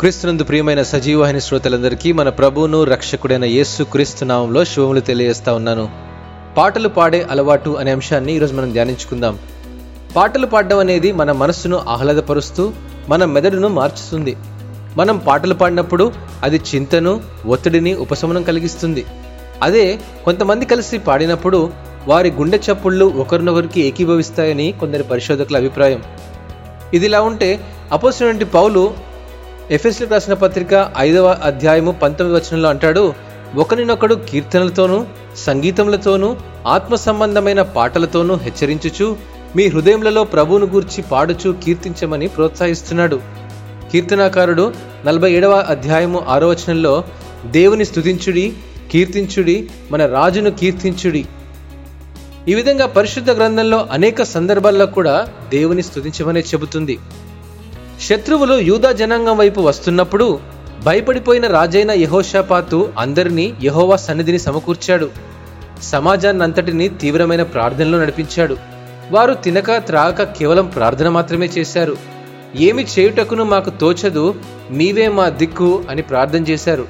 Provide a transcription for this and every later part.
క్రీస్తునందు ప్రియమైన సజీవహిని శ్రోతలందరికీ మన ప్రభువును రక్షకుడైన యేసు క్రీస్తు నామంలో శుభములు తెలియజేస్తా ఉన్నాను. పాటలు పాడే అలవాటు అనే అంశాన్ని ఈరోజు మనం ధ్యానించుకుందాం. పాటలు పాడడం అనేది మన మనస్సును ఆహ్లాదపరుస్తూ మన మెదడును మార్చుతుంది. మనం పాటలు పాడినప్పుడు అది చింతను ఒత్తిడిని ఉపశమనం కలిగిస్తుంది. అదే కొంతమంది కలిసి పాడినప్పుడు వారి గుండె చప్పుళ్ళు ఒకరినొకరికి ఏకీభవిస్తాయని కొందరి పరిశోధకుల అభిప్రాయం. ఇదిలా ఉంటే అపోసినటువంటి పౌలు ఎఫ్ఎస్లకు రాసిన పత్రిక ఐదవ అధ్యాయము పంతొమ్మిది వచనంలో అంటాడు ఒకరినొకడు కీర్తనలతోనూ సంగీతములతోనూ ఆత్మ సంబంధమైన పాటలతోనూ హెచ్చరించుచు మీ హృదయములలో ప్రభువును గూర్చి పాడుచు కీర్తించమని ప్రోత్సహిస్తున్నాడు. కీర్తనాకారుడు నలభై ఏడవ అధ్యాయము ఆరో వచనంలో దేవుని స్థుతించుడి కీర్తించుడి మన రాజును కీర్తించుడి. ఈ విధంగా పరిశుద్ధ గ్రంథంలో అనేక సందర్భాల్లో కూడా దేవుని స్థుతించమనే చెబుతుంది. శత్రువులు యూదా జనాంగం వైపు వస్తున్నప్పుడు భయపడిపోయిన రాజైన యహోషపాతు అందరినీ యహోవా సన్నిధిని సమకూర్చాడు. సమాజాన్నంతటినీ తీవ్రమైన ప్రార్థనలో నడిపించాడు. వారు తినక త్రాగక కేవలం ప్రార్థన మాత్రమే చేశారు. ఏమి చేయుటకును మాకు తోచదు మీవే మా దిక్కు అని ప్రార్థన చేశారు.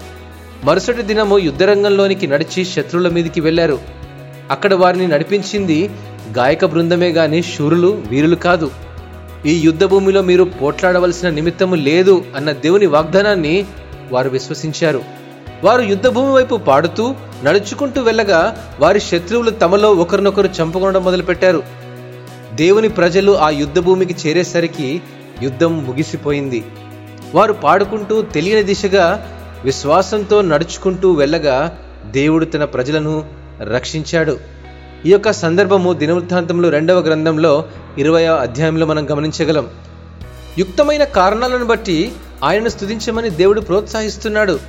మరుసటి దినము యుద్ధరంగంలోనికి నడిచి శత్రువుల మీదికి వెళ్ళారు అక్కడ వారిని నడిపించింది గాయక బృందమే గాని శూరులు వీరులు కాదు. ఈ యుద్ధ భూమిలో మీరు పోట్లాడవలసిన నిమిత్తము లేదు అన్న దేవుని వాగ్దానాన్ని వారు విశ్వసించారు. వారు యుద్ధ భూమి వైపు పాడుతూ నడుచుకుంటూ వెళ్ళగా వారి శత్రువులు తమలో ఒకరినొకరు చంపుకోవడం మొదలుపెట్టారు. దేవుని ప్రజలు ఆ యుద్ధ భూమికి చేరేసరికి యుద్ధం ముగిసిపోయింది. వారు పాడుకుంటూ తెలియని దిశగా విశ్వాసంతో నడుచుకుంటూ వెళ్ళగా దేవుడు తన ప్రజలను రక్షించాడు. ఈ యొక్క సందర్భము దినవృత్తాంతంలో రెండవ గ్రంథంలో ఇరవై అధ్యాయంలో మనం గమనించగలం. యుక్తమైన కారణాలను బట్టి ఆయనను స్థుతించమని దేవుడు ప్రోత్సహిస్తున్నాడు.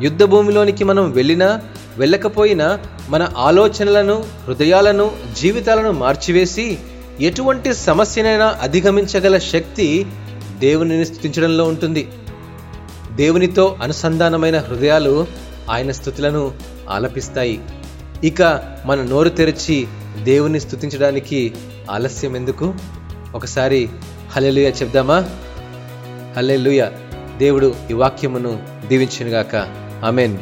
యుద్ధ భూమిలోనికి మనం వెళ్ళినా వెళ్ళకపోయినా మన ఆలోచనలను హృదయాలను జీవితాలను మార్చివేసి ఎటువంటి సమస్యనైనా అధిగమించగల శక్తి దేవునిని స్థుతించడంలో ఉంటుంది. దేవునితో అనుసంధానమైన హృదయాలు ఆయన స్థుతులను ఆలపిస్తాయి. ఇక మన నోరు తెరిచి దేవుని స్థుతించడానికి ఆలస్యం ఎందుకు? ఒకసారి హలెలుయ చెప్దామా? హలెలుయ దేవుడు ఈ వాక్యమును దీవించినగాక. ఆమెన్.